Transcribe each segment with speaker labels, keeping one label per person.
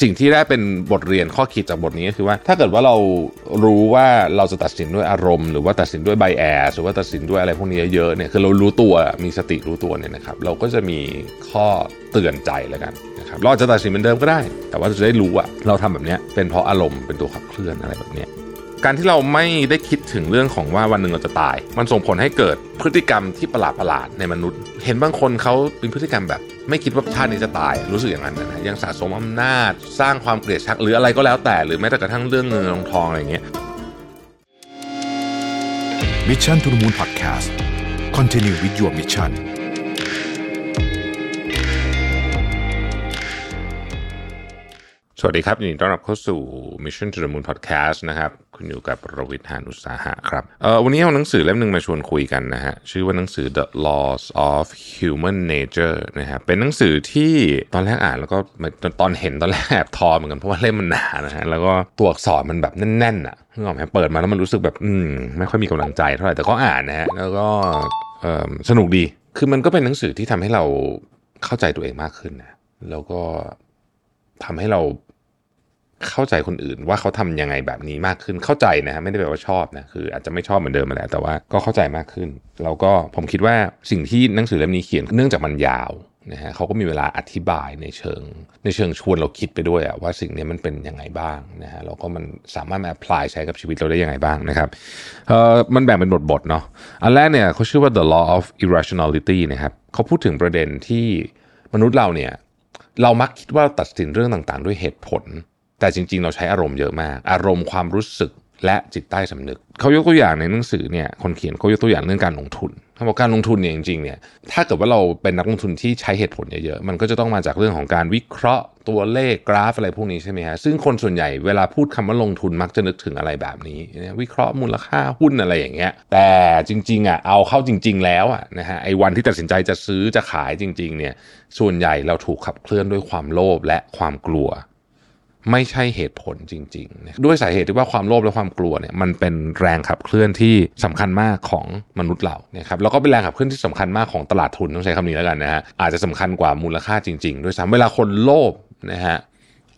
Speaker 1: สิ่งที่ได้เป็นบทเรียนข้อคิดจากบทนี้ก็คือว่า ถ้าเกิดว่าเรารู้ว่าเราจะตัดสินด้วยอารมณ์ หรือว่าตัดสินด้วยไบแอสหรือว่าตัดสินด้วยอะไรพวกนี้เยอะเนี่ยคือเรารู้ตัวมีสติรู้ตัวเนี่ยนะครับ เราก็จะมีข้อเตือนใจแล้วกันนะครับเราจะตัดสินเหมือนเดิมก็ได้ แต่ว่าจะได้รู้ว่าเราทำแบบนี้เป็นเพราะอารมณ์เป็นตัวขับเคลื่อนอะไรแบบนี้ การที่เราไม่ได้คิดถึงเรื่องของว่าวันหนึ่งเราจะตาย มันส่งผลให้เกิดพฤติกรรมที่ประหลาดประหลาดในมนุษย์ เห็นบางคนเขาเป็นพฤติกรรมแบบ ไม่คิดว่าชาตินี้จะตาย รู้สึกอย่างนั้นนะยังสะสมอำนาจ สร้างความเกลียดชังหรืออะไรก็แล้วแต่ หรือแม้แต่กระทั่งเรื่องเงินทองทองอะไรอย่างเงี้ย
Speaker 2: มิชชั่นทุ the Moon Podcast Continue with your mission
Speaker 1: สวัสดีครับยินดีต้อนรับเข้าสู่ Mission to the Moon Podcast นะครับ คุณอยู่กับรวิทยานุสาหะครับเอ่อวันนี้เอาหนังสือเล่มหนึ่งมาชวนคุยกันนะฮะชื่อว่าหนังสือ The Laws of Human Nature นะครับเป็นหนังสือที่ตอนแรกอ่านแล้วก็ตอนเห็นตอนแรกแอบทอเหมือนกันเพราะว่าเล่มมันหนานะฮะแล้วก็ตัวอักษรมันแบบแน่นๆอะนึกออกไหมเปิดมาแล้วมันรู้สึกแบบอืมไม่ค่อยมีกำลังใจเท่าไหร่แต่ก็อ่านนะฮะแล้วก็เออสนุกดีคือมันก็เป็นหนังสือที่ทำให้เราเข้าใจตัวเองมากขึ้นนะแล้วก็ทำให้เรา เข้าใจคนอื่นว่าเขาทำยังไงแบบนี้มากขึ้นเข้าใจนะฮะไม่ได้แปลว่าชอบนะคืออาจจะไม่ชอบเหมือนเดิมมาแล้วแต่ว่าก็เข้าใจมากขึ้น แล้วก็ผมคิดว่าสิ่งที่หนังสือเล่มนี้เขียนเนื่องจากมันยาวนะฮะเขาก็มีเวลาอธิบายในเชิง ในเชิงชวนเราคิดไปด้วยอะว่าสิ่งนี้มันเป็นยังไงบ้างนะฮะแล้วก็มันสามารถมา apply ใช้กับชีวิตเราได้ยังไงบ้างนะครับเอ่อมันแบ่งเป็นบทๆเนาะอันแรกเนี่ยเขาชื่อว่า the law of irrationality นะครับเขาพูดถึงประเด็นที่มนุษย์เราเนี่ยเรามักคิดว่าตัดสินเรื่องต่างๆ ด้วยเหตุผล แต่จริงๆ เราใช้อารมณ์เยอะมาก อารมณ์ความรู้สึกและจิตใต้สำนึก เขายกตัวอย่างในหนังสือเนี่ยคนเขียนเขายกตัวอย่างเรื่องการลงทุนเขาบอกการลงทุนเนี่ยจริงๆเนี่ยถ้าเกิดว่าเราเป็นนักลงทุนที่ใช้เหตุผลเยอะๆมันก็จะต้องมาจากเรื่องของการวิเคราะห์ตัวเลขกราฟอะไรพวกนี้ใช่ไหมฮะซึ่งคนส่วนใหญ่เวลาพูดคำว่าลงทุนมักจะนึกถึงอะไรแบบนี้ วิเคราะห์มูลค่าหุ้นอะไรอย่างเงี้ยแต่จริงๆอะเอาเข้าจริง ๆ แล้วอะนะฮะไอ้วันที่ตัดสินใจจะซื้อจะขายจริงๆเนี่ยส่วนใหญ่เราถูกขับเคลื่อนด้วยความโลภและความกลัว ไม่ใช่เหตุผลจริงๆ ด้วยสาเหตุที่ว่าความโลภและความกลัวเนี่ยมันเป็นแรงขับเคลื่อนที่สำคัญมากของมนุษย์เรานะครับแล้วก็เป็นแรงขับเคลื่อนที่สำคัญมากของตลาดทุนต้องใช้คำนี้แล้วกันนะฮะอาจจะสำคัญกว่ามูลค่าจริงๆ ด้วยซ้ำเวลาคนโลภนะฮะ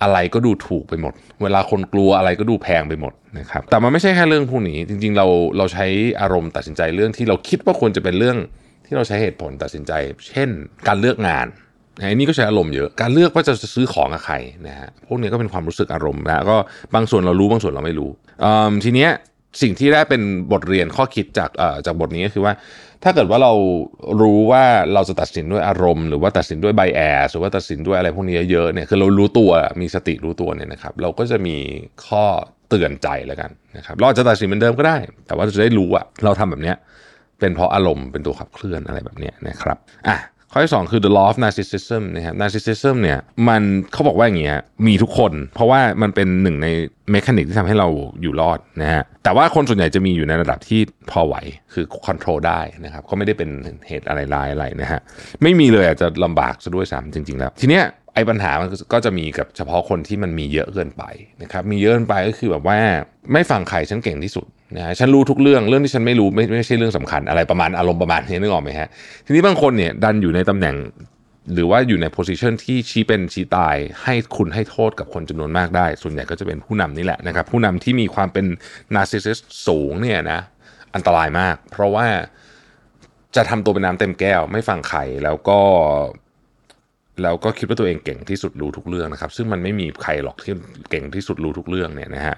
Speaker 1: อะไรก็ดูถูกไปหมด เวลาคนกลัวอะไรก็ดูแพงไปหมดนะครับแต่มันไม่ใช่แค่เรื่องพวกนี้ จริง ๆ เราเราใช้อารมณ์ตัดสินใจเรื่องที่เราคิดว่าควรจะเป็นเรื่องที่เราใช้เหตุผลตัดสินใจ เช่น การเลือกงาน อันนี้ก็ใช้อารมณ์เยอะ การเลือกว่าจะซื้อของกับใครนะฮะ พวกนี้ก็เป็นความรู้สึกอารมณ์นะก็บางส่วนเรารู้บางส่วนเราไม่รู้ทีเนี้ยสิ่งที่ได้เป็นบทเรียนข้อคิดจากจากบทนี้ก็คือว่า ถ้าเกิดว่าเรารู้ว่าเราจะตัดสินด้วยอารมณ์ หรือว่าตัดสินด้วยไบแอสหรือว่าตัดสินด้วยอะไรพวกนี้เยอะเนี่ยคือเรารู้ตัวมีสติรู้ตัวเนี่ยนะครับ เราก็จะมีข้อเตือนใจแล้วกันนะครับเราจะตัดสินเหมือนเดิมก็ได้ แต่ว่าจะได้รู้ว่าเราทำแบบเนี้ยเป็นเพราะอารมณ์เป็นตัวขับเคลื่อนอะไรแบบเนี้ยนะครับอะ ข้อที่2คือ the law of narcissism นะครับ narcissism เนี่ยมันเขาบอกว่าอย่างเงี้ยมีทุกคน เพราะว่ามันเป็นหนึ่งในเมคานิกที่ทำให้เราอยู่รอดนะฮะแต่ว่าคนส่วนใหญ่จะมีอยู่ในระดับที่พอไหวคือคอนโทรลได้นะครับก็ไม่ได้เป็นเหตุอะไรร้ายอะไรนะฮะไม่มีเลยอาจจะลำบากซะด้วยซ้ำจริง ๆ แล้ว ทีเนี้ยไอ้ปัญหามันก็จะมีกับเฉพาะคนที่มันมีเยอะเกินไปนะครับมีเยอะเกินไปก็คือแบบว่าไม่ฟังใครฉันเก่งที่สุด นะฉันรู้ทุกเรื่องเรื่องที่ฉันไม่รู้ไม่ไม่ใช่เรื่องสำคัญอะไรประมาณอารมณ์ประมาณนี้นึกออกไหมฮะทีนี้บางคนเนี่ยดันอยู่ในตำแหน่ง หรือว่าอยู่ใน position ที่ชี้เป็นชี้ตายให้คุณให้โทษกับคนจำนวนมากได้ ส่วนใหญ่ก็จะเป็นผู้นำนี่แหละนะครับ ผู้นำที่มีความเป็น narcissist สูงเนี่ยนะอันตรายมาก เพราะว่าจะทำตัวเป็นน้ำเต็มแก้ว ไม่ฟังใครแล้วก็ แล้วก็คิดว่าตัวเองเก่งที่สุดรู้ทุกเรื่องนะครับ ซึ่งมันไม่มีใครหรอกที่เก่งที่สุดรู้ทุกเรื่องเนี่ยนะฮะ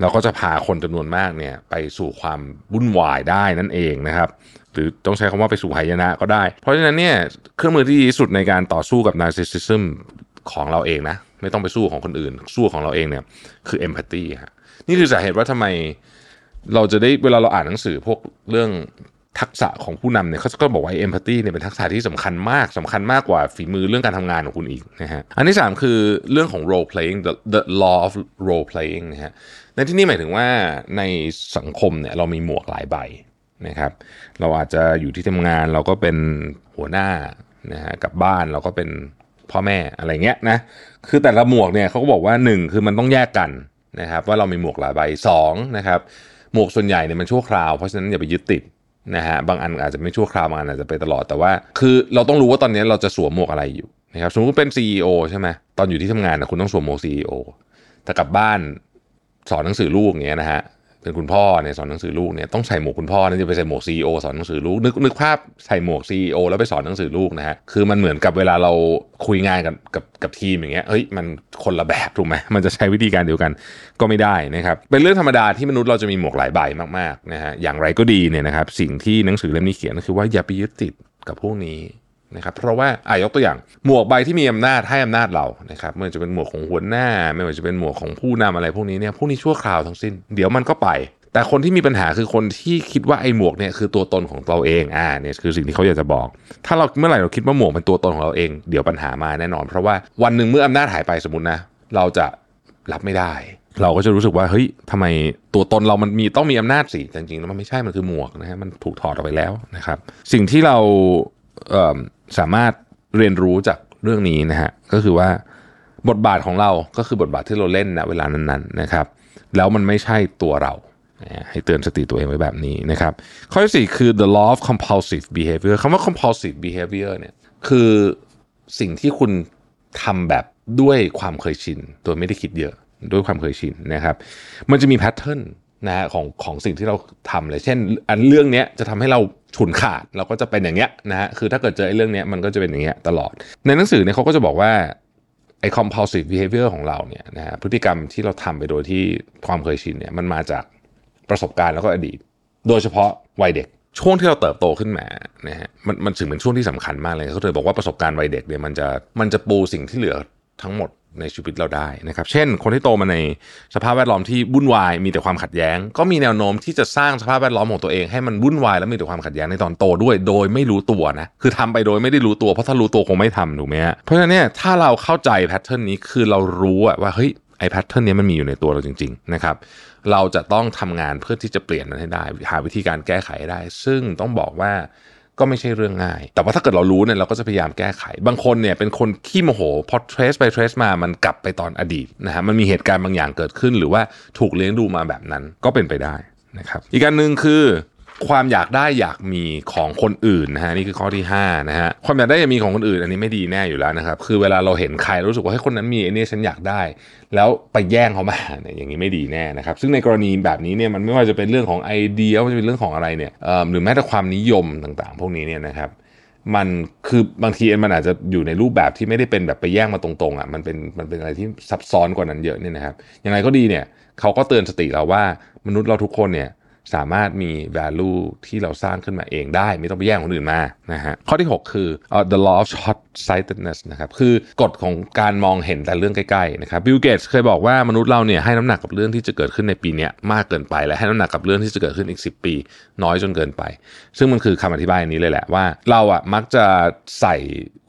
Speaker 1: เราก็จะพาคนจำนวนมากเนี่ยไปสู่ความวุ่นวายได้นั่นเองนะครับหรือต้องใช้คำว่าไปสู่หายนะก็ได้ เพราะฉะนั้นเนี่ยเครื่องมือที่ดีที่สุดในการต่อสู้กับนาร์ซิสซิซึมของเราเองนะไม่ต้องไปสู้ของคนอื่น สู้ของเราเองเนี่ยคือเอมพัตตีฮะนี่คือสาเหตุว่าทำไมเราจะได้เวลาเราอ่านหนังสือพวกเรื่อง ทักษะของผู้นำเนี่ยเขาก็บอกว่าเอมพัตตีเนี่ยเป็นทักษะที่สำคัญมากสำคัญมากกว่าฝีมือเรื่องการทำงานของคุณอีกนะฮะอันที่ 3 คือเรื่องของ role playing the the law of role playing นะฮะในที่นี้หมายถึงว่าในสังคมเนี่ยเรามีหมวกหลายใบนะครับ เราอาจจะอยู่ที่ทำงานเราก็เป็นหัวหน้านะฮะกับบ้านเราก็เป็นพ่อแม่อะไรเงี้ยนะคือแต่ละหมวกเนี่ยเขาก็บอกว่า 1 คือมันต้องแยกกันนะครับ ว่าเรามีหมวกหลายใบ2นะครับหมวกส่วนใหญ่เนี่ยมันชั่วคราวเพราะฉะนั้นอย่าไปยึดติด นะฮะบางอันอาจจะไม่ชั่วคราวบางอันอาจจะไปตลอดแต่ว่า คือเราต้องรู้ว่าตอนนี้เราจะสวมหมวกอะไรอยู่นะครับสมมติเป็น CEO ใช่ไหมตอนอยู่ที่ทำงานนะคุณต้องสวมหมวกซีอแต่กลับบ้านสอนหนังสือลูกอย่างเงี้ยนะฮะ เป็นคุณพ่อเนี่ยสอนหนังสือลูกเนี่ยต้องใส่หมวกคุณพ่อนะจะไปใส่หมวกซีอสอนหนังสือลูกนึกนึกภาพใส่หมวกซีอแล้วไปสอนหนังสือลูกนะฮะคือมันเหมือนกับเวลาเราคุยงานกับกับกับทีมอย่างเงี้ยเฮ้ยมันคนละแบบถูกไหมมันจะใช้วิธีการเดียวกันก็ไม่ได้นะครับเป็นเรื่องธรรมดาที่มนุษย์เราจะมีหมวกหลายใบมากๆนะฮะอย่างไรก็ดีเนี่ยนะครับสิ่งที่หนังสือเล่มนี้เขียนก็คือว่าอย่าไปยึดติดกับพวกนี้ นะครับเพราะว่าอายกตัวอย่างหมวกใบที่มีอำนาจให้อำนาจเรานะครับไม่ว่าจะเป็นหมวกของหัวหน้า ไม่ว่าจะเป็นหมวกของผู้นำอะไรพวกนี้เนี่ยพวกนี้ชั่วคราวทั้งสิ้น เดี๋ยวมันก็ไป แต่คนที่มีปัญหาคือคนที่คิดว่าไอ้หมวกเนี่ยคือตัวตนของเราเองอ่าเนี่ยคือสิ่งที่เขาอยากจะบอก ถ้าเราเมื่อไหร่เราคิดว่าหมวกเป็นตัวตนของเราเอง เดี๋ยวปัญหามาแน่นอน เพราะว่าวันหนึ่งเมื่ออำนาจหายไปสมมตินะเราจะรับไม่ได้ เราก็จะรู้สึกว่าเฮ้ยทำไมตัวตนเรามันมีต้องมีอำนาจสิจริงๆแล้วมันไม่ใช่มันคือหมวกนะฮะมันถูกถอดออกไปแล้วนะครับ สิ่งที่เราเสามารถเรียนรู้จากเรื่องนี้นะฮะก็คือว่าบทบาทของเราก็คือบทบาทที่เราเล่นณเวลานั้นๆนะครับ แล้วมันไม่ใช่ตัวเรา ให้เตือนสติตัวเองไว้แบบนี้นะครับ ข้อที่สี่คือ the law of compulsive behavior คำว่า compulsive behavior เนี่ยคือสิ่งที่คุณทำแบบด้วยความเคยชิน โดยไม่ได้คิดเยอะด้วยความเคยชินนะครับ มันจะมีแพทเทิร์นนะฮะของของสิ่งที่เราทำเลย เช่น อันเรื่องนี้จะทำให้เรา ฉุนขาดเราก็จะเป็นอย่างเงี้ยนะฮะคือถ้าเกิดเจอไอ้เรื่องเนี้ยมันก็จะเป็นอย่างเงี้ยตลอด ในหนังสือเนี่ยเขาก็จะบอกว่าไอ้ compulsive behavior ของเราเนี่ยนะฮะพฤติกรรมที่เราทำไปโดยที่ความเคยชินเนี่ยมันมาจากประสบการณ์แล้วก็อดีต โดยเฉพาะวัยเด็กช่วงที่เราเติบโตขึ้นมานะฮะมันมันถึงเป็นช่วงที่สำคัญมากเลยเขาเลยบอกว่าประสบการณ์วัยเด็กเนี่ยมันจะมันจะปูสิ่งที่เหลือทั้งหมด ในชีวิตเราได้นะครับ เช่น คนที่โตมาในสภาพแวดล้อมที่วุ่นวายมีแต่ความขัดแย้ง ก็มีแนวโน้มที่จะสร้างสภาพแวดล้อมของตัวเองให้มันวุ่นวายและมีแต่ความขัดแย้งในตอนโตด้วย โดยไม่รู้ตัวนะคือทำไปโดยไม่ได้รู้ตัวเพราะถ้ารู้ตัวคงไม่ทำถูกไหมฮะเพราะฉะนั้นเนี่ยถ้าเราเข้าใจแพทเทิร์นนี้คือเรารู้ว่าเฮ้ยไอ้แพทเทิร์นนี้มันมีอยู่ในตัวเราจริงๆนะครับเราจะต้องทำงานเพื่อที่จะเปลี่ยนมันให้ได้ หาวิธีการแก้ไขให้ได้ ซึ่งต้องบอกว่า ก็ไม่ใช่เรื่องง่าย แต่ว่าถ้าเกิดเรารู้เนี่ยเราก็จะพยายามแก้ไข บางคนเนี่ยเป็นคนขี้โมโหพอ trace ไป trace มามันกลับไปตอนอดีตนะฮะมันมีเหตุการณ์บางอย่างเกิดขึ้น หรือว่าถูกเลี้ยงดูมาแบบนั้นก็เป็นไปได้นะครับอีกการหนึ่งคือ ความอยากได้อยากมีของคนอื่นนะฮะนี่คือข้อที่5นะฮะความอยากได้อยากมีของคนอื่น อันนี้ไม่ดีแน่อยู่แล้วนะครับคือเวลาเราเห็นใครรู้สึกว่าให้คนนั้นมีไอ้นี่ฉันอยากได้ แล้วไปแย่งเขามาเนี่ยอย่างนี้ไม่ดีแน่นะครับซึ่งในกรณีแบบนี้เนี่ยมันไม่ว่าจะเป็นเรื่องของไอเดียว่าจะเป็นเรื่องของอะไรเนี่ยเอ่อหรือแม้แต่ความนิยมต่างๆ พวกนี้เนี่ยนะครับมันคือบางทีมันอาจจะอยู่ในรูปแบบที่ไม่ได้เป็นแบบไปแย่งมาตรงๆอะมันเป็นมันเป็นอะไรที่ซับซ้อนกว่านั้นเยอะเนี่ยนะครับอย่างไรก็ดีเนี่ยเขาก็เตือนสติเราว่ามนุษย์เราทุกคนเนี่ย สามารถมี value ที่เราสร้างขึ้นมาเองได้ ไม่ต้องไปแย่งคนอื่นมานะฮะข้อที่ 6 คือ the law of short sightedness นะครับคือกฎของการมองเห็นแต่เรื่องใกล้ๆนะครับบิลเกตเคยบอกว่ามนุษย์เราเนี่ยให้น้ำหนักกับเรื่องที่จะเกิดขึ้นในปีนี้มากเกินไป และให้น้ำหนักกับเรื่องที่จะเกิดขึ้นอีก 10 ปี น้อยจนเกินไป ซึ่งมันคือคำอธิบายนนี้เลยแหละว่า เราอะมักจะใส่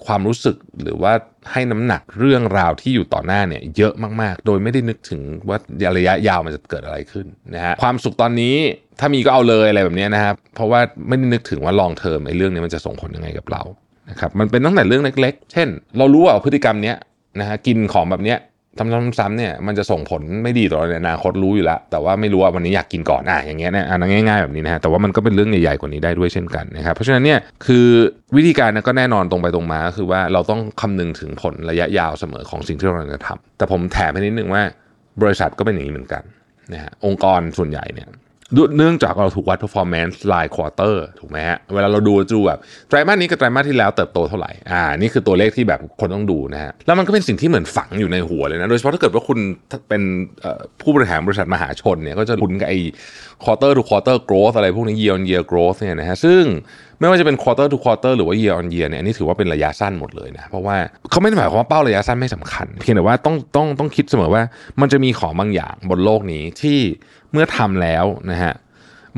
Speaker 1: ความรู้สึกหรือว่าให้น้ำหนักเรื่องราวที่อยู่ต่อหน้าเนี่ยเยอะมากๆ โดยไม่ได้นึกถึงว่าระยะยาวมันจะเกิดอะไรขึ้นนะฮะความสุขตอนนี้ ถ้ามีก็เอาเลยอะไรแบบนี้นะครับ เพราะว่าไม่ได้นึกถึงว่าลองเทอมไอ้เรื่องนี้มันจะส่งผลยังไงกับเรานะครับมันเป็นตั้งแต่เรื่องเล็ก ๆ เช่น เรารู้ว่าพฤติกรรมเนี้ยนะฮะกินของแบบเนี้ยซ้ำๆเนี่ยมันจะส่งผลไม่ดีต่อเราในอนาคตรู้อยู่แล้ว แต่ว่าไม่รู้ว่าวันนี้อยากกินก่อนอะอย่างเงี้ยนะอันง่ายๆแบบนี้นะฮะแต่ว่ามันก็เป็นเรื่องใหญ่ๆกว่านี้ได้ด้วยเช่นกันนะครับเพราะฉะนั้นเนี่ยคือวิธีการก็แน่นอนตรงไปตรงมาก็คือว่าเราต้องคำนึงถึงผลระยะยาวเสมอของสิ่งที่เราจะทำแต่ผมแถมให้นิดนึงว่า บริษัทก็เป็นอย่างนี้เหมือนกันนะฮะองค์กรส่วนใหญ่เนี่ย เนื่องจากเราถูกวัด performance ราย quarter ถูกไหมฮะ เวลาเราดูดูแบบไตรมาสนี้กับไตรมาสที่แล้วเติบโตเท่าไหร่ อ่า นี่คือตัวเลขที่แบบคนต้องดูนะฮะ แล้วมันก็เป็นสิ่งที่เหมือนฝังอยู่ในหัวเลยนะ โดยเฉพาะถ้าเกิดว่าคุณเป็นผู้บริหารบริษัทมหาชนเนี่ย ก็จะคุ้นกับไอ้ quarter to quarter growth อะไรพวกนี้ year on year growth เนี่ยนะฮะ ซึ่งไม่ว่าจะเป็น quarter to quarter หรือว่า year on year เนี่ยอันนี้ถือว่าเป็นระยะสั้นหมดเลยนะ เพราะว่าเขาไม่ได้หมายความว่าเป้าระยะสั้นไม่สำคัญ เพียงแต่ว่าต้องต้องต้องคิดเสมอว่ามันจะมีของบางอย่างบนโลกนี้ที่ เมื่อทำแล้วนะฮะ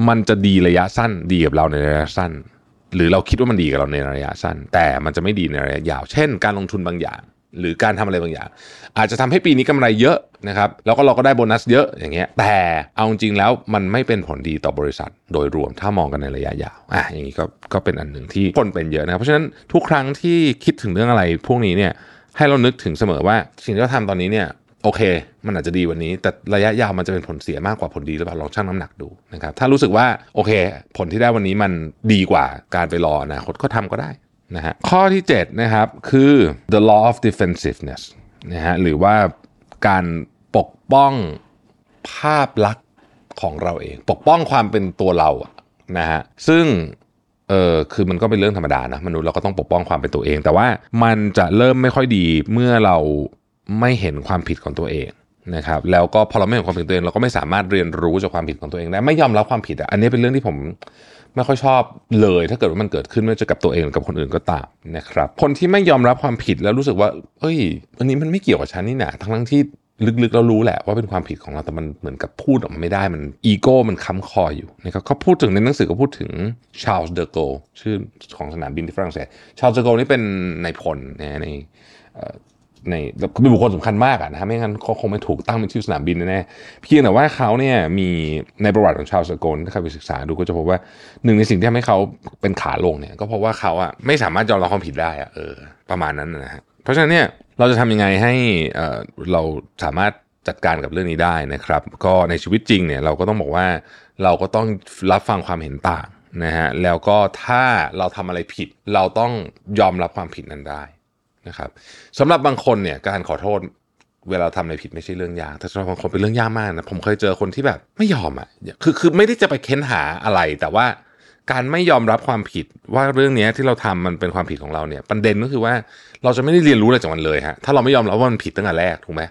Speaker 1: มันจะดีระยะสั้นดีกับเราในระยะสั้น หรือเราคิดว่ามันดีกับเราในระยะสั้น แต่มันจะไม่ดีในระยะยาว เช่น การลงทุนบางอย่าง หรือการทำอะไรบางอย่าง อาจจะทำให้ปีนี้กำไรเยอะนะครับแล้วก็เราก็ได้โบนัสเยอะอย่างเงี้ยแต่เอาจริงแล้วมันไม่เป็นผลดีต่อบริษัท โดยรวมถ้ามองกันในระยะยาวอะอย่างนี้ก็ก็เป็นอันหนึ่งที่คนเป็นเยอะนะเพราะฉะนั้นทุกครั้งที่คิดถึงเรื่องอะไรพวกนี้เนี่ยให้เรานึกถึงเสมอว่าสิ่งที่เราทำตอนนี้เนี่ย โอเค มันอาจจะดีวันนี้ แต่ระยะยาวมันจะเป็นผลเสียมากกว่าผลดีหรือเปล่าลองชั่งน้ำหนักดูนะครับถ้ารู้สึกว่าโอเค ผลที่ได้วันนี้มันดีกว่าการไปรออนาคตก็ทำก็ได้นะฮะข้อที่7นะครับคือ the law of defensiveness นะฮะหรือว่าการปกป้องภาพลักษณ์ของเราเอง ปกป้องความเป็นตัวเรานะฮะซึ่งเออคือมันก็เป็นเรื่องธรรมดานะมนุษย์เราก็ต้องปกป้องความเป็นตัวเอง แต่ว่ามันจะเริ่มไม่ค่อยดีเมื่อเรา ไม่เห็นความผิดของตัวเองนะครับแล้วก็พอเราไม่เห็นความผิดตัวเองเราก็ไม่สามารถเรียนรู้จากความผิดของตัวเองได้ไม่ยอมรับความผิดอะอันนี้เป็นเรื่องที่ผมไม่ค่อยชอบเลย ถ้าเกิดว่ามันเกิดขึ้นไม่ว่าจะกับตัวเองหรือกับคนอื่นก็ตามนะครับคนที่ไม่ยอมรับความผิดแล้วรู้สึกว่าเอ้ยอันนี้มันไม่เกี่ยวกับฉันนี่นะทั้งทั้งที่ลึกๆเรารู้แหละว่าเป็นความผิดของเราแต่มันเหมือนกับพูดออกมาไม่ได้มันอีโก้มันค้ำคออยู่นะครับเขาพูดถึงในหนังสือก็พูดถึงชาลส์เดอโกชื่อของสนามบินที่ฝรั่งเศสชาลส์เดอโกนี่เป็นนายพลนะใน ในเป็นบุคคลสำคัญมากอะนะฮะไม่งั้นเขาคงไม่ถูกตั้งเป็นชื่อสนามบินแน่ๆเพียงแต่ว่าเขาเนี่ยมีในประวัติของชาวสกลถ้าใครไปศึกษาดูก็จะพบว่าหนึ่งในสิ่งที่ทำให้เขาเป็นขาลงเนี่ย ก็เพราะว่าเขาอะไม่สามารถยอมรับความผิดได้อะเออประมาณนั้นนะฮะเพราะฉะนั้นเนี่ยเราจะทำยังไงให้เออเราสามารถจัดการกับเรื่องนี้ได้นะครับ ก็ในชีวิตจริงเนี่ยเราก็ต้องบอกว่าเราก็ต้องรับฟังความเห็นต่างนะฮะแล้วก็ถ้าเราทำอะไรผิด เราต้องยอมรับความผิดนั้นได้ นะครับสำหรับบางคนเนี่ยการขอโทษเวลาทำอะไรผิดไม่ใช่เรื่องยาก แต่สำหรับบางคนเป็นเรื่องยากมากนะผมเคยเจอคนที่แบบไม่ยอมอะคือคือไม่ได้จะไปเค้นหาอะไร แต่ว่าการไม่ยอมรับความผิดว่าเรื่องนี้ที่เราทำมันเป็นความผิดของเราเนี่ยประเด็นก็คือว่าเราจะไม่ได้เรียนรู้อะไรจากมันเลยฮะถ้าเราไม่ยอมรับว่ามันผิดตั้งแต่แรกถูกไหม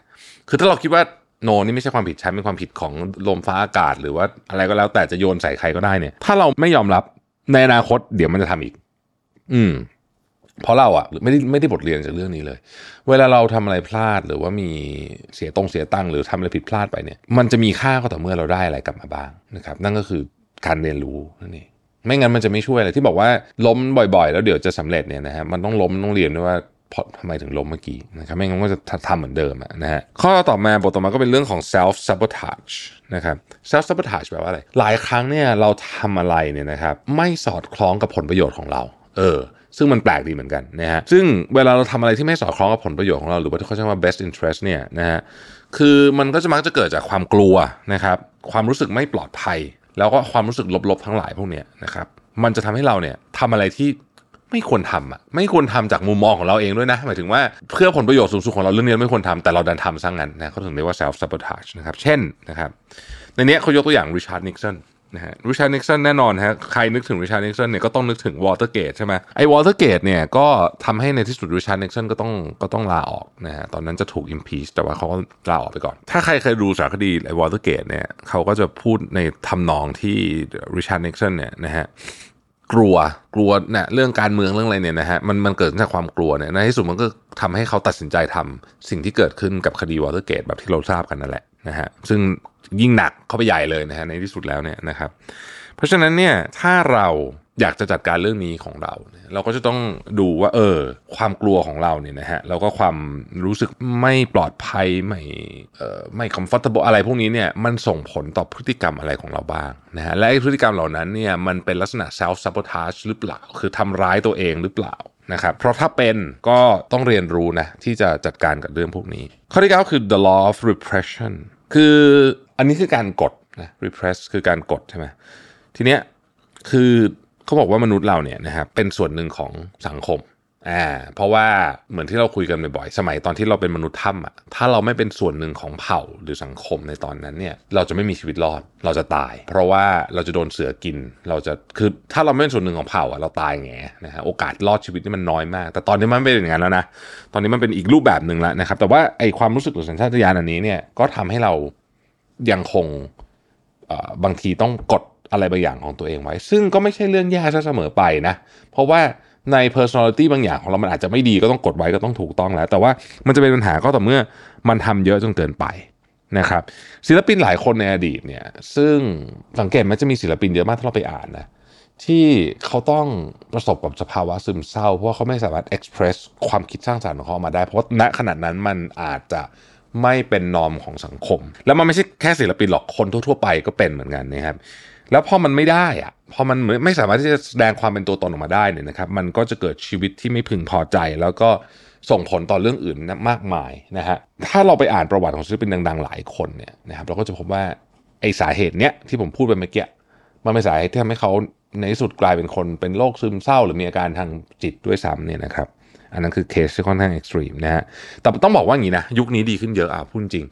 Speaker 1: คือถ้าเราคิดว่าโนนี่ไม่ใช่ความผิดฉันเป็นความผิดของลมฟ้าอากาศ หรือว่าอะไรก็แล้วแต่จะโยนใส่ใครก็ได้เนี่ย ถ้าเราไม่ยอมรับในอนาคตเดี๋ยวมันจะทำอีก อืม เพราะเราอะไม่ได้ไม่ได้บทเรียนจากเรื่องนี้เลย เวลาเราทำอะไรพลาดหรือว่ามีเสียตรงเสียตั้งหรือทำอะไรผิดพลาดไปเนี่ย มันจะมีค่าก็ต่อเมื่อเราได้อะไรกลับมาบ้างนะครับ นั่นก็คือการเรียนรู้นั่นเองไม่งั้นมันจะไม่ช่วยอะไรที่บอกว่าล้มบ่อยๆ แล้วเดี๋ยวจะสำเร็จเนี่ยนะฮะมันต้องล้มต้องเรียนด้วยว่าเพราะทำไมถึงล้มเมื่อกี้นะครับไม่งั้นก็จะทำเหมือนเดิมนะฮะข้อต่อมาบทต่อมาก็เป็นเรื่องของ self sabotage นะครับ self sabotage แปลว่าอะไร หลายครั้งเนี่ยเราทำอะไรเนี่ยนะครับไม่สอดคล้องกับผลประโยชน์ของเรา เออ ซึ่งมันแปลกดีเหมือนกันนะฮะซึ่งเวลาเราทำอะไรที่ไม่สอดคล้องกับผลประโยชน์ของเราหรือว่าที่เขาเรียกว่า best interest เนี่ยนะฮะคือมันก็จะมักจะเกิดจากความกลัวนะครับความรู้สึกไม่ปลอดภัย แล้วก็ความรู้สึกลบๆทั้งหลายพวกเนี้ยนะครับมันจะทำให้เราเนี่ยทำอะไรที่ไม่ควรทำอะไม่ควรทำจากมุมมองของเราเองด้วยนะหมายถึงว่าเพื่อผลประโยชน์สูงสุดของเราเรื่องนี้ไม่ควรทำแต่เราดันทำซะงั้นนะเขาถึงเรียกว่า self sabotage นะครับเช่นนะครับในนี้เขายกตัวอย่างริชาร์ดนิกสัน นะฮะริชาร์ดนิกสันแน่นอนฮะใครนึกถึงริชาร์ดนิกสันเนี่ยก็ต้องนึกถึงวอเตอร์เกตใช่ไหมไอ้วอเตอร์เกตเนี่ยก็ทำให้ในที่สุดริชาร์ดนิกสันก็ต้องก็ต้องลาออกนะฮะตอนนั้นจะถูก impeach แต่ว่าเขาก็ลาออกไปก่อน ถ้าใครเคยดูสารคดีไอ้วอเตอร์เกตเนี่ยเขาก็จะพูดในทำนองที่ริชาร์ดนิกสันเนี่ยนะฮะกลัวกลัวเนี่ยเรื่องการเมืองเรื่องอะไรเนี่ยนะฮะมันมันเกิดจากความกลัวเนี่ยในที่สุดมันก็ทำให้เขาตัดสินใจทำสิ่งที่เกิดขึ้นกับคดีวอเตอร์เกตแบบที่เราทราบกันนั่นแหละนะฮะซึ่ง ยิ่งหนักเข้าไปใหญ่เลยนะฮะในที่สุดแล้วเนี่ยนะครับ เพราะฉะนั้นเนี่ยถ้าเราอยากจะจัดการเรื่องนี้ของเรา เราก็จะต้องดูว่าเออความกลัวของเราเนี่ยนะฮะแล้วก็ความรู้สึกไม่ปลอดภัยไม่เอ่อไม่ comfortable อะไรพวกนี้เนี่ยมันส่งผลต่อพฤติกรรมอะไรของเราบ้างนะฮะและพฤติกรรมเหล่านั้นเนี่ยมันเป็นลักษณะ self sabotage หรือเปล่า คือทำร้ายตัวเองหรือเปล่านะครับเพราะถ้าเป็นก็ต้องเรียนรู้นะที่จะจัดการกับเรื่องพวกนี้ ข้อที่9คือ the law of repression คือ อันนี้คือการกดนะ repress คือการกดใช่ไหมทีเนี้ยคือเขาบอกว่ามนุษย์เราเนี่ยนะครับเป็นส่วนหนึ่งของสังคมอ่าเพราะว่าเหมือนที่เราคุยกันบ่อยๆสมัยตอนที่เราเป็นมนุษย์ถ้ำอะถ้าเราไม่เป็นส่วนหนึ่งของเผ่าหรือสังคมในตอนนั้นเนี่ยเราจะไม่มีชีวิตรอดเราจะตาย เพราะว่าเราจะโดนเสือกิน เราจะคือถ้าเราไม่เป็นส่วนหนึ่งของเผ่าอะเราตายแงนะฮะโอกาสรอดชีวิตนี่มันน้อยมาก แต่ตอนนี้มันไม่เป็นอย่างนั้นแล้วนะตอนนี้มันเป็นอีกรูปแบบหนึ่งแล้วนะครับแต่ว่าไอความรู้สึกหรือสัญชาตญาณอันนี้เนี่ยก็ทำให้เรา ยังคงบางทีต้องกดอะไรบางอย่างของตัวเองไว้ ซึ่งก็ไม่ใช่เรื่องแย่ซะเสมอไปนะ เพราะว่าใน personality บางอย่างของเรา มันอาจจะไม่ดีก็ต้องกดไว้ก็ต้องถูกต้องแล้ว แต่ว่ามันจะเป็นปัญหาก็ต่อเมื่อมันทำเยอะจนเกินไปนะครับศิลปินหลายคนในอดีตเนี่ยซึ่งสังเกตมันจะมีศิลปินเยอะมากถ้าเราไปอ่านนะที่เขาต้องประสบกับสภาวะซึมเศร้า เพราะว่าเขาไม่สามารถ express ความคิดสร้างสรรค์ของเขาออกมาได้ เพราะณขนาดนั้นมันอาจจะ ไม่เป็นนอมของสังคม แล้วมันไม่ใช่แค่ศิลปินหรอกคนทั่ว ๆ ไปก็เป็นเหมือนกันนะครับ แล้วพอมันไม่ได้อะพอมันไม่สามารถที่จะแสดงความเป็นตัวตนออกมาได้เนี่ยนะครับ มันก็จะเกิดชีวิตที่ไม่พึงพอใจ แล้วก็ส่งผลต่อเรื่องอื่นมากมายนะฮะถ้าเราไปอ่านประวัติของศิลปินดัง ๆ หลายคนเนี่ยนะครับ เราก็จะพบว่าไอสาเหตุเนี้ยที่ผมพูดไปเมื่อกี้มันเป็นสาเหตุที่ทำให้เขาในที่สุดกลายเป็นคนเป็นโรคซึมเศร้า หรือมีอาการทางจิตด้วยซ้ำเนี่ยนะครับ อันนั้นคือเคสที่ค่อนข้าง extreme นะฮะแต่ต้องบอกว่าอย่างนี้นะยุคนี้ดีขึ้นเยอะอะพูดจริง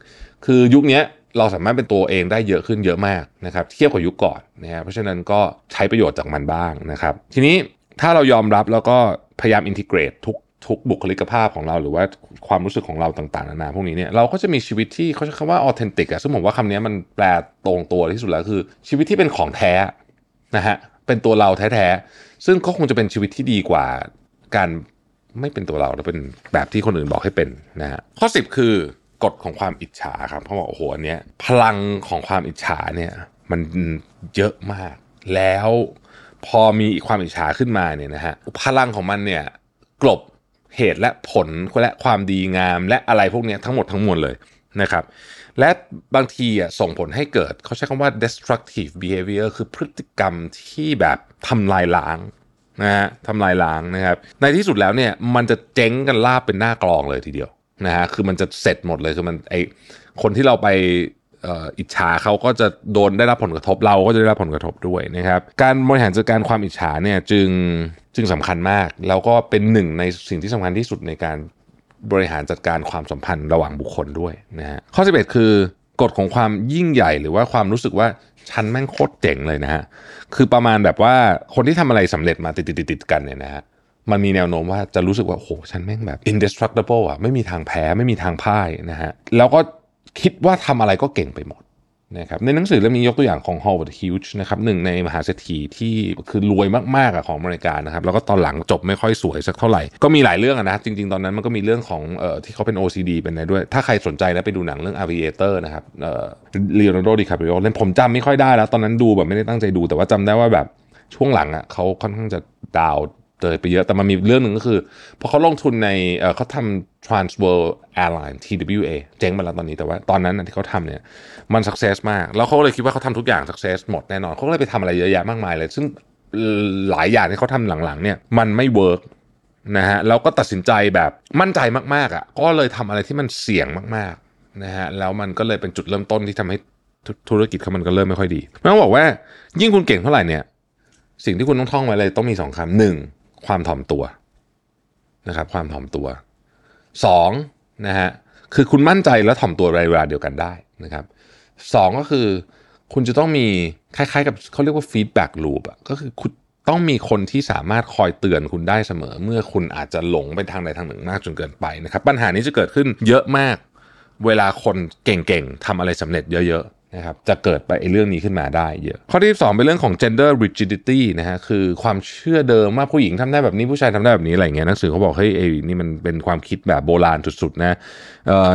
Speaker 1: คือยุคนี้เราสามารถเป็นตัวเองได้เยอะขึ้นเยอะมากนะครับเทียบกับยุคก่อนนะฮะเพราะฉะนั้นก็ใช้ประโยชน์จากมันบ้างนะครับ ทีนี้ถ้าเรายอมรับแล้วก็พยายามอินทิเกรตทุกทุกบุคลิกภาพของเราหรือว่าความรู้สึกของเราต่างๆนานาพวกนี้เนี่ยเราก็จะมีชีวิตที่เขาใช้คำว่าออเทนติกอะซึ่งผมว่าคำนี้มันแปลตรงตัวที่สุดแล้วคือ ชีวิตที่เป็นของแท้นะฮะเป็นตัวเราแท้ๆซึ่งก็คงจะเป็นชีวิตที่ดีกว่าการ ไม่เป็นตัวเราแล้วเป็นแบบที่คนอื่นบอกให้เป็นนะฮะข้อ 10 คือกฎของความอิจฉาครับเขาบอกโอ้โหอันเนี้ยพลังของความอิจฉาเนี่ยมันเยอะมากแล้วพอมีความอิจฉาขึ้นมาเนี่ยนะฮะพลังของมันเนี่ยกลบเหตุและผลและความดีงาม และอะไรพวกนี้ทั้งหมดทั้งมวลเลยนะครับ และบางทีอะส่งผลให้เกิดเขาใช้คำว่า destructive behavior คือพฤติกรรมที่แบบทำลายล้าง นะฮะทำลายล้างนะครับ ในที่สุดแล้วเนี่ยมันจะเจ๊งกันลาบเป็นหน้ากลองเลยทีเดียวนะฮะคือมันจะเสร็จหมดเลยคือมันไอคนที่เราไปอิจฉาเขาก็จะโดนได้รับผลกระทบเราก็จะได้รับผลกระทบด้วยนะครับการบริหารจัดการความอิจฉาเนี่ยจึงจึงสำคัญมาก แล้วก็เป็นหนึ่งในสิ่งที่สำคัญที่สุดในการบริหารจัดการความสัมพันธ์ระหว่างบุคคลด้วยนะฮะข้อ11คือกฎของความยิ่งใหญ่หรือว่าความรู้สึกว่า ฉันแม่งโคตรเจ๋งเลยนะฮะ คือประมาณแบบว่าคนที่ทำอะไรสำเร็จมาติดติดติดกันเนี่ยนะฮะ มันมีแนวโน้มว่าจะรู้สึกว่าโอ้โหฉันแม่งแบบ indestructible อะไม่มีทางแพ้ไม่มีทางพ่ายนะฮะ แล้วก็คิดว่าทำอะไรก็เก่งไปหมด นะครับในหนังสือเล่มนี้ยกตัวอย่างของ Howard Hughes นะครับหนึ่งในมหาเศรษฐีที่คือรวยมากๆของอเมริกานะครับแล้วก็ตอนหลังจบไม่ค่อยสวยสักเท่าไหร่ ก็มีหลายเรื่องนะจริงๆ ตอนนั้นมันก็มีเรื่องของเอ่อที่เขาเป็น OCD เป็นอะไรด้วย ถ้าใครสนใจนะไปดูหนังเรื่อง Aviator นะครับเอ่อ Leonardo DiCaprio เล่นผมจำไม่ค่อยได้แล้ว ตอนนั้นดูแบบไม่ได้ตั้งใจดูแต่ว่าจำได้ว่าแบบช่วงหลังอะเขาค่อนข้างจะดาว เลยไปเยอะแต่มันมีเรื่องหนึ่งก็คือพอเขาลงทุนในเขาทำ Trans World Airline TWA เจ๊งไปแล้วตอนนี้แต่ว่าตอนนั้นที่เขาทำเนี่ยมัน success มาก แล้วเขาเลยคิดว่าเขาทำทุกอย่าง success หมดแน่นอนเขาเลยไปทำอะไรเยอะแยะมากมายเลย ซึ่งหลายอย่างที่เขาทำหลังๆเนี่ยมันไม่ work นะฮะแล้วก็ตัดสินใจแบบมั่นใจมากๆอะก็เลยทำอะไรที่มันเสี่ยงมากๆนะฮะแล้วมันก็เลยเป็นจุดเริ่มต้นที่ทำให้ธุรกิจเขามันก็เริ่มไม่ค่อยดีไม่ต้องบอกว่ายิ่งคุณเก่งเท่าไหร่เนี่ยสิ่งที่คุณต้องท่องไว้เลยต้องมีสองคำหนึ่ง ความถ่อมตัวนะครับ ความถ่อมตัวสองนะฮะคือคุณมั่นใจและถ่อมตัวในเวลาเดียวกันได้นะครับสองก็คือ คุณจะต้องมีคล้ายๆ กับเขาเรียกว่าฟีดแบ็กลูปอะก็คือคุณต้องมีคนที่สามารถคอยเตือนคุณได้เสมอ เมื่อคุณอาจจะหลงไปทางใดทางหนึ่งมากจนเกินไปนะครับ ปัญหานี้จะเกิดขึ้นเยอะมาก เวลาคนเก่งๆทำอะไรสำเร็จเยอะ นะครับจะเกิดไปไอ้เรื่องนี้ขึ้นมาได้เยอะ ข้อที่2เป็นเรื่องของ gender rigidity นะฮะคือความเชื่อเดิมว่าผู้หญิงทำได้แบบนี้ผู้ชายทำได้แบบนี้อะไรเงี้ยหนังสือเขาบอกเฮ้ยไอ้นี่มันเป็นความคิดแบบโบราณสุดๆนะ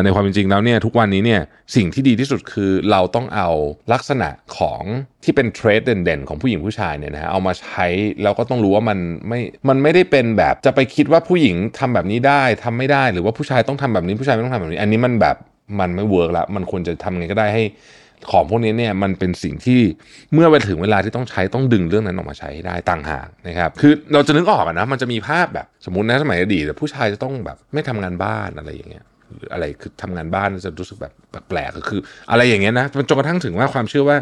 Speaker 1: ในความเป็นจริงแล้วเนี่ยทุกวันนี้เนี่ยสิ่งที่ดีที่สุดคือเราต้องเอาลักษณะของที่เป็นเทรดเด่นๆของผู้หญิงผู้ชายเนี่ยนะฮะเอามาใช้แล้วก็ต้องรู้ว่ามันไม่มันไม่ได้เป็นแบบจะไปคิดว่าผู้หญิงทำแบบนี้ได้ทำไม่ได้หรือว่าผู้ชายต้องทำแบบนี้ผู้ชายไม่ต้องทำแบบนี้ อันนี้มันแบบมันไม่เวิร์กล้วมันควรจะทำไงก็ได้ให้ ของพวกนี้เนี่ยมันเป็นสิ่งที่เมื่อไปถึงเวลาที่ต้องใช้ต้องดึงเรื่องนั้นออกมาใช้ได้ต่างหากนะครับ คือเราจะนึกออกนะมันจะมีภาพแบบสมมตินะสมัยอดีตผู้ชายจะต้องแบบไม่ทำงานบ้านอะไรอย่างเงี้ยหรืออะไรคือทำงานบ้านจะรู้สึกแบบแปลกๆก็คือ อะไรอย่างเงี้ยนะจนกระทั่งถึงว่าความเชื่อว่า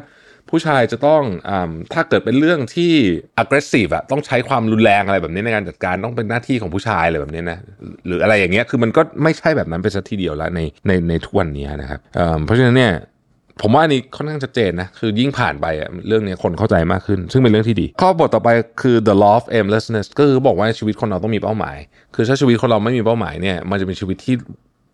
Speaker 1: ผู้ชายจะต้องอถ้าเกิดเป็นเรื่องที่ aggressive อะต้องใช้ความรุนแรงอะไรแบบนี้ในการจัดการต้องเป็นหน้าที่ของผู้ชายอะไรแบบนี้นะหรืออะไรอย่างเงี้ยคือมันก็ไม่ใช่แบบนั้นไปสักทีเดียวแล้วในในในทุกวันนี้นะครับเพราะฉะนั้นเนี่ย ผมว่าอันนี้ค่อนข้างชัดเจนนะ คือยิ่งผ่านไปอะเรื่องนี้คนเข้าใจมากขึ้น ซึ่งเป็นเรื่องที่ดี ข้อบทต่อไปคือ the law of aimlessness ก็คือบอกว่าชีวิตคนเราต้องมีเป้าหมาย คือถ้าชีวิตคนเราไม่มีเป้าหมายเนี่ยมันจะเป็นชีวิตที่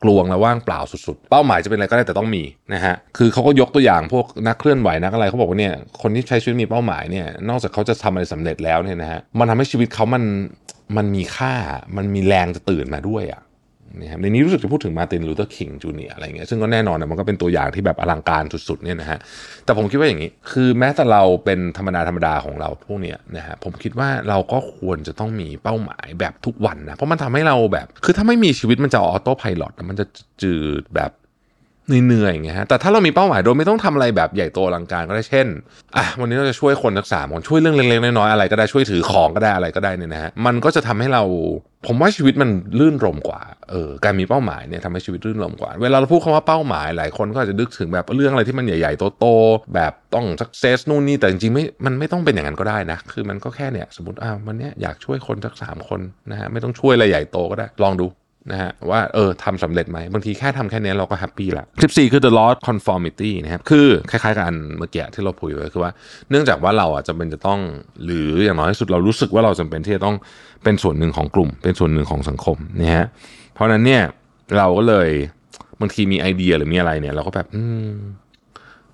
Speaker 1: กลวงและว่างเปล่าสุดๆ เป้าหมายจะเป็นอะไรก็ได้แต่ต้องมีนะฮะ คือเขาก็ยกตัวอย่างพวกนักเคลื่อนไหวนักอะไรเขาบอกว่าเนี่ยคนที่ใช้ชีวิตมีเป้าหมายเนี่ยนอกจากเขาจะทำอะไรสำเร็จแล้วเนี่ยนะฮะมันทำให้ชีวิตเขามันมันมีค่ามันมีแรงจะตื่นมาด้วยอะ นะครับในนี้รู้สึกจะพูดถึงมาร์ตินลูเธอร์คิงจูเนียร์อะไรเงี้ยซึ่งก็แน่นอนนะมันก็เป็นตัวอย่างที่แบบอลังการสุดๆเนี่ยนะฮะแต่ผมคิดว่าอย่างนี้ คือแม้แต่เราเป็นธรรมดาธรรมดาของเราพวกเนี้ยนะฮะผมคิดว่าเราก็ควรจะต้องมีเป้าหมายแบบทุกวันนะเพราะมันทำให้เราแบบ คือถ้าไม่มีชีวิตมันจะ autopilot มันจะจืดแบบ เหนื่อยๆอย่างเงี้ยฮะแต่ถ้าเรามีเป้าหมายโดยไม่ต้องทำอะไรแบบใหญ่โตอลังการก็ได้เช่นอะวันนี้เราจะช่วยคนสักสามคนช่วยเรื่องเล็กๆน้อยๆอะไรก็ได้ช่วยถือของก็ได้อะไรก็ได้เนี่ยนะฮะมันก็จะทำให้เราผมว่าชีวิตมันลื่นรมกว่าเออการมีเป้าหมายเนี่ยทำให้ชีวิตลื่นรมกว่า เวลาเราพูดคำว่าเป้าหมายหลายคนก็อาจจะนึกถึงแบบเรื่องอะไรที่มันใหญ่ๆโตๆแบบต้อง success นู่นนี่แต่จริงๆไม่มันไม่ต้องเป็นอย่างนั้นก็ได้นะคือมันก็แค่เนี่ยสมมติอ่าวันนี้อยากช่วยคนสักสามคนนะฮะไม่ต้องช่วยอะไรใหญ่โตก็ได้ลองดู นะฮะว่าเออทำสำเร็จไหมบางทีแค่ทำแค่นี้เราก็แฮปปี้ละ14 คือ the law of conformity นะครับคือคล้ายๆกับอันเมื่อกี้ที่เราพูดไว้คือว่า เนื่องจากว่าเราอะจำเป็นจะต้อง หรืออย่างน้อยที่สุดเรารู้สึกว่าเราจำเป็นที่จะต้องเป็นส่วนหนึ่งของกลุ่ม เป็นส่วนหนึ่งของสังคมนะฮะเพราะฉะนั้นเนี่ยเราก็เลยบางทีมีไอเดียหรือมีอะไรเนี่ย เราก็แบบ อืม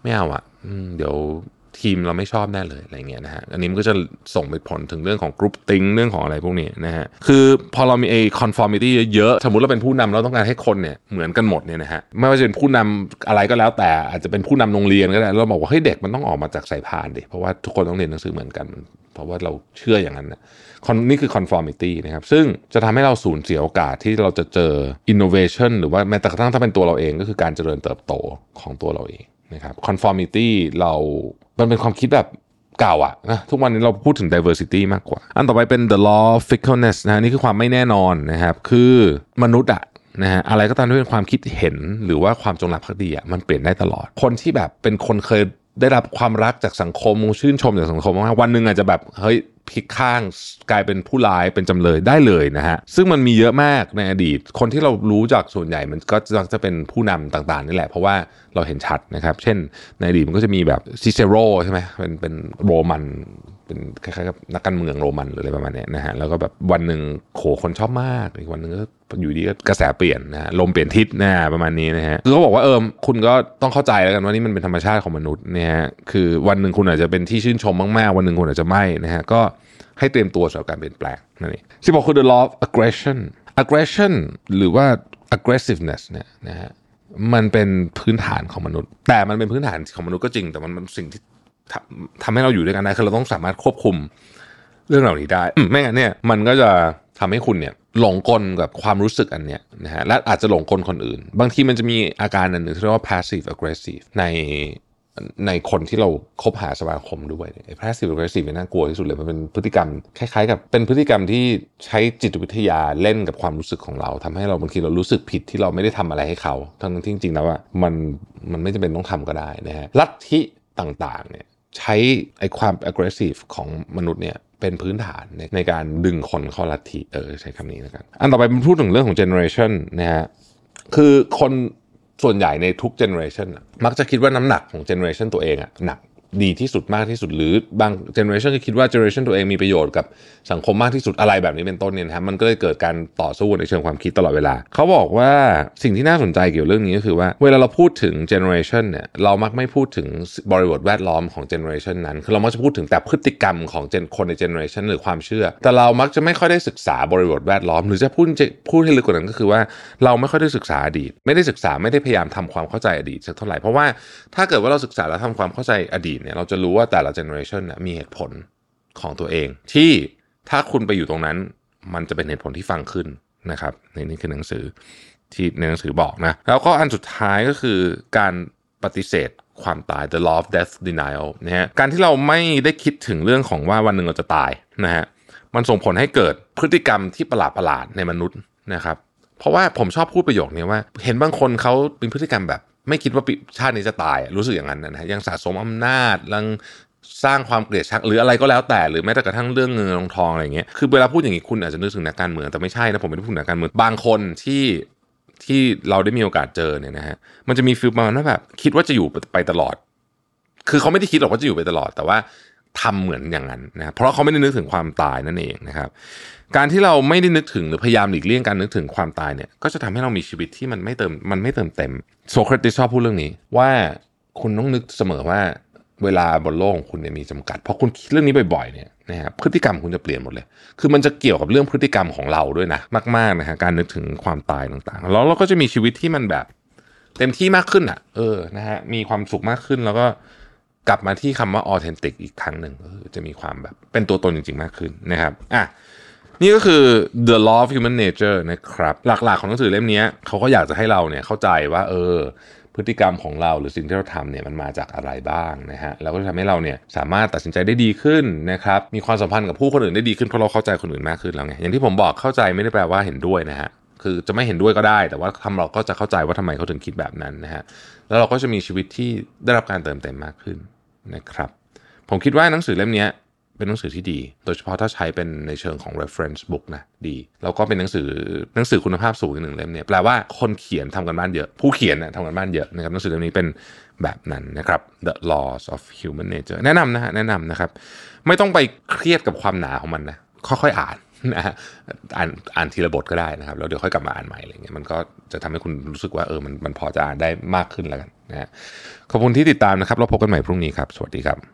Speaker 1: ไม่เอาอะอืมเดี๋ยว ทีมเราไม่ชอบแน่เลยอะไรเงี้ยนะฮะอันนี้มันก็จะส่งไปผลถึงเรื่องของ groupthink เรื่องของอะไรพวกนี้นะฮะคือพอเรามีไอ้ conformity เยอะๆสมมติเราเป็นผู้นำเราต้องการให้คนเนี่ยเหมือนกันหมดเนี่ยนะฮะไม่ว่าจะเป็นผู้นำอะไรก็แล้วแต่อาจจะเป็นผู้นำโรงเรียนก็ได้เราบอกว่าเฮ้เด็กมันต้องออกมาจากสายพานดิเพราะว่าทุกคนต้องเรียนหนังสือเหมือนกันเพราะว่าเราเชื่ออย่างนั้นนะนี่คือ conformity นะครับ ซึ่งจะทำให้เราสูญเสียโอกาสที่เราจะเจอ innovation หรือว่าแม้แต่กระทั่งถ้าเป็นตัวเราเองก็คือการเจริญเติบโตของตัวเราเองนะครับ conformity เรา มันเป็นความคิดแบบเก่าอะนะทุกวันนี้เราพูดถึง diversity มากกว่า อันต่อไปเป็น the law of fickleness นะนี่คือความไม่แน่นอนนะครับคือมนุษย์อะนะฮะอะไรก็ตามที่เป็นความคิดเห็นหรือว่าความจงรักภักดีอะมันเปลี่ยนได้ตลอด คนที่แบบเป็นคนเคยได้รับความรักจากสังคมชื่นชมจากสังคมมากวันหนึ่งอาจจะแบบเฮ้ย พลิกข้างกลายเป็นผู้ร้ายเป็นจำเลยได้เลยนะฮะซึ่งมันมีเยอะมากในอดีต คนที่เรารู้จากส่วนใหญ่มันก็จะเป็นผู้นำต่างๆนี่แหละเพราะว่าเราเห็นชัดนะครับ เช่นในอดีตมันก็จะมีแบบซิเซโรใช่ไหมเป็นเป็นโรมันเป็นคล้ายๆกับนักการเมืองโรมันหรืออะไรประมาณนี้นะฮะแล้วก็แบบวันหนึ่งโขคนชอบมากอีกวันหนึ่งก็อยู่ดีก็กระแสเปลี่ยนนะฮะลมเปลี่ยนทิศนะฮะประมาณนี้นะฮะคือเขาบอกว่าเออคุณก็ต้องเข้าใจแล้วกันว่านี่มันเป็นธรรมชาติของมนุษย์เนี่ยฮะคือวันหนึ่งคุณอาจจะเป็นที่ชื่นชมมากๆ วันหนึ่งคุณอาจจะไม่นะฮะก็ให้เตรียมตัวสำหรับการเปลี่ยนแปลงนั่นเองที่บอกคือ the law of aggression aggression หรือว่า aggressiveness เนี่ยนะฮะมันเป็นพื้นฐานของมนุษย์ แต่มันเป็นพื้นฐานของมนุษย์ก็จริง แต่มันเป็นสิ่งที่ ทำทำให้เราอยู่ด้วยกันได้คือเราต้องสามารถควบคุมเรื่องเหล่านี้ได้ไม่งั้นเนี่ยมันก็จะทำให้คุณเนี่ยหลงกลกับความรู้สึกอันเนี้ยนะฮะและอาจจะหลงกลคนอื่น บางทีมันจะมีอาการอันหนึ่งที่เรียกว่า passive aggressive ในในคนที่เราคบหาสมาคมด้วยไอ้ passive aggressive เนี่ยน่ากลัวที่สุดเลยมันเป็นพฤติกรรม คล้ายๆ กับเป็นพฤติกรรมที่ใช้จิตวิทยาเล่นกับความรู้สึกของเราทำให้เราบางทีเรารู้สึกผิดที่เราไม่ได้ทำอะไรให้เขา ทั้งที่จริงๆแล้วอะมันมันไม่จำเป็นต้องทำก็ได้นะฮะลัทธิต่างๆเนี่ย ใช้ไอ้ความ aggressive ของมนุษย์เนี่ยเป็นพื้นฐานในในการดึงคนเข้าลัทธิเออใช้คำนี้แล้วกัน อันต่อไปมันพูดถึงเรื่องของ generation นะฮะคือคนส่วนใหญ่ในทุก generation อะมักจะคิดว่าน้ำหนักของ generation ตัวเองอะหนัก ดีที่สุดมากที่สุด หรือบาง generation ก็คิดว่า generation ตัวเองมีประโยชน์กับสังคมมากที่สุดอะไรแบบนี้เป็นต้นเนี่ยนะครับมันก็เลยเกิดการต่อสู้ในเชิงความคิดตลอดเวลา เขาบอกว่าสิ่งที่น่าสนใจเกี่ยวกับเรื่องนี้ก็คือว่า เวลาเราพูดถึง generation เนี่ยเรามักไม่พูดถึงบริบทแวดล้อมของ generation นั้นคือเรามักจะพูดถึงแต่พฤติกรรมของคนใน generation หรือความเชื่อ แต่เรามักจะไม่ค่อยได้ศึกษาบริบทแวดล้อม หรือจะพูดพูดให้ลึกกว่านั้นก็คือว่าเราไม่ค่อยได้ศึกษาอดีต ไม่ได้ศึกษาไม่ได้พยายามทำความเข้าใจอดีตสักเท่าไหร่เพราะว่าถ้าเกิดว่าเราศึกษาแล้วทำความเข้าใจอดีตเนี่ยเราจะรู้ว่าแต่ละ generation น่ะมีเหตุผลของตัวเอง ที่ถ้าคุณไปอยู่ตรงนั้น มันจะเป็นเหตุผลที่ฟังขึ้นนะครับในนี่คือหนังสือที่ในหนังสือบอกนะ แล้วก็อันสุดท้ายก็คือการปฏิเสธความตาย the law of death denial นะฮะการที่เราไม่ได้คิดถึงเรื่องของว่าวันหนึ่งเราจะตายนะฮะมันส่งผลให้เกิดพฤติกรรมที่ประหลาดประหลาดในมนุษย์นะครับ เพราะว่าผมชอบพูดประโยคนี้ว่า เห็นบางคนเขาเป็นพฤติกรรมแบบ ไม่คิดว่าปีชาตินี้จะตายรู้สึกอย่างนั้นนะฮะยังสะสมอำนาจยังสร้างความเกลียดชังหรืออะไรก็แล้วแต่หรือแม้แต่กระทั่งเรื่องเงินทองทองอะไรเงี้ยคือเวลาพูดอย่างนี้คุณอาจจะนึกถึงนักการเมืองแต่ไม่ใช่นะผมไม่ได้พูดถึงนักการเมืองบางคนที่ที่เราได้มีโอกาสเจอเนี่ยนะฮะมันจะมีฟีลประมาณว่าแบบคิดว่าจะอยู่ไปตลอด คือเขาไม่ได้คิดหรอกว่าจะอยู่ไปตลอด แต่ว่าทำเหมือนอย่างนั้นนะเพราะเขาไม่ได้นึกถึงความตายนั่นเองนะครับ การที่เราไม่ได้นึกถึงหรือพยายามหลีกเลี่ยงการนึกถึงความตายเนี่ยก็จะทำให้เรามีชีวิตที่มันไม่เติมมันไม่เติมเต็มโซเครติสชอบพูดเรื่องนี้ ว่าคุณต้องนึกเสมอว่าเวลาบนโลกของคุณเนี่ยมีจำกัด เพราะคุณคิดเรื่องนี้บ่อยๆเนี่ยนะครับพฤติกรรมคุณจะเปลี่ยนหมดเลย คือมันจะเกี่ยวกับเรื่องพฤติกรรมของเราด้วยนะมากๆนะฮะการนึกถึงความตายต่างๆ แล้วเราก็จะมีชีวิตที่มันแบบเต็มที่มากขึ้นอะ เออนะฮะมีความสุขมากขึ้นแล้วก็กลับมาที่คำว่า authentic อีกครั้งหนึ่งก็คือจะมีความแบบเป็นตัวตนจริงๆมากขึ้นนะครับอะ นี่ก็คือ the law of human nature นะครับ หลักๆของหนังสือเล่มนี้เขาก็อยากจะให้เราเนี่ยเข้าใจว่า เออ พฤติกรรมของเราหรือสิ่งที่เราทำเนี่ยมันมาจากอะไรบ้างนะฮะแล้วก็จะทำให้เราเนี่ยสามารถตัดสินใจได้ดีขึ้นนะครับมีความสัมพันธ์กับผู้คนอื่นได้ดีขึ้นเพราะเราเข้าใจคนอื่นมากขึ้นแล้วไงอย่างที่ผมบอกเข้าใจไม่ได้แปลว่าเห็นด้วยนะฮะคือจะไม่เห็นด้วยก็ได้ แต่ว่าทำเราก็จะเข้าใจว่าทำไมเขาถึงคิดแบบนั้นนะฮะแล้วเราก็จะมีชีวิตที่ได้รับการเติมเต็มมากขึ้นนะครับผมคิดว่าหนังสือเล่มนี้ เป็นหนังสือที่ดี โดยเฉพาะถ้าใช้เป็นในเชิงของ reference book นะดี แล้วก็เป็นหนังสือหนังสือคุณภาพสูงอีกหนึ่งเล่มเนี่ยแปลว่าคนเขียนทำกันบ้านเยอะ ผู้เขียนนะทำกันบ้านเยอะนะครับหนังสือเล่มนี้เป็นแบบนั้นนะครับ The Laws of Human Nature แนะนำนะฮะแนะนำนะครับ ไม่ต้องไปเครียดกับความหนาของมันนะค่อยๆอ่านนะฮะอ่านอ่านทีละบทก็ได้นะครับแล้วเดี๋ยวค่อยกลับมาอ่านใหม่อะไรเงี้ยมันก็จะทำให้คุณรู้สึกว่าเออมันมันพอจะอ่านได้มากขึ้นแล้วกันนะฮะขอบคุณที่ติดตามนะครับเราพบกันใหม่พรุ่งนี้ครับ สวัสดีครับ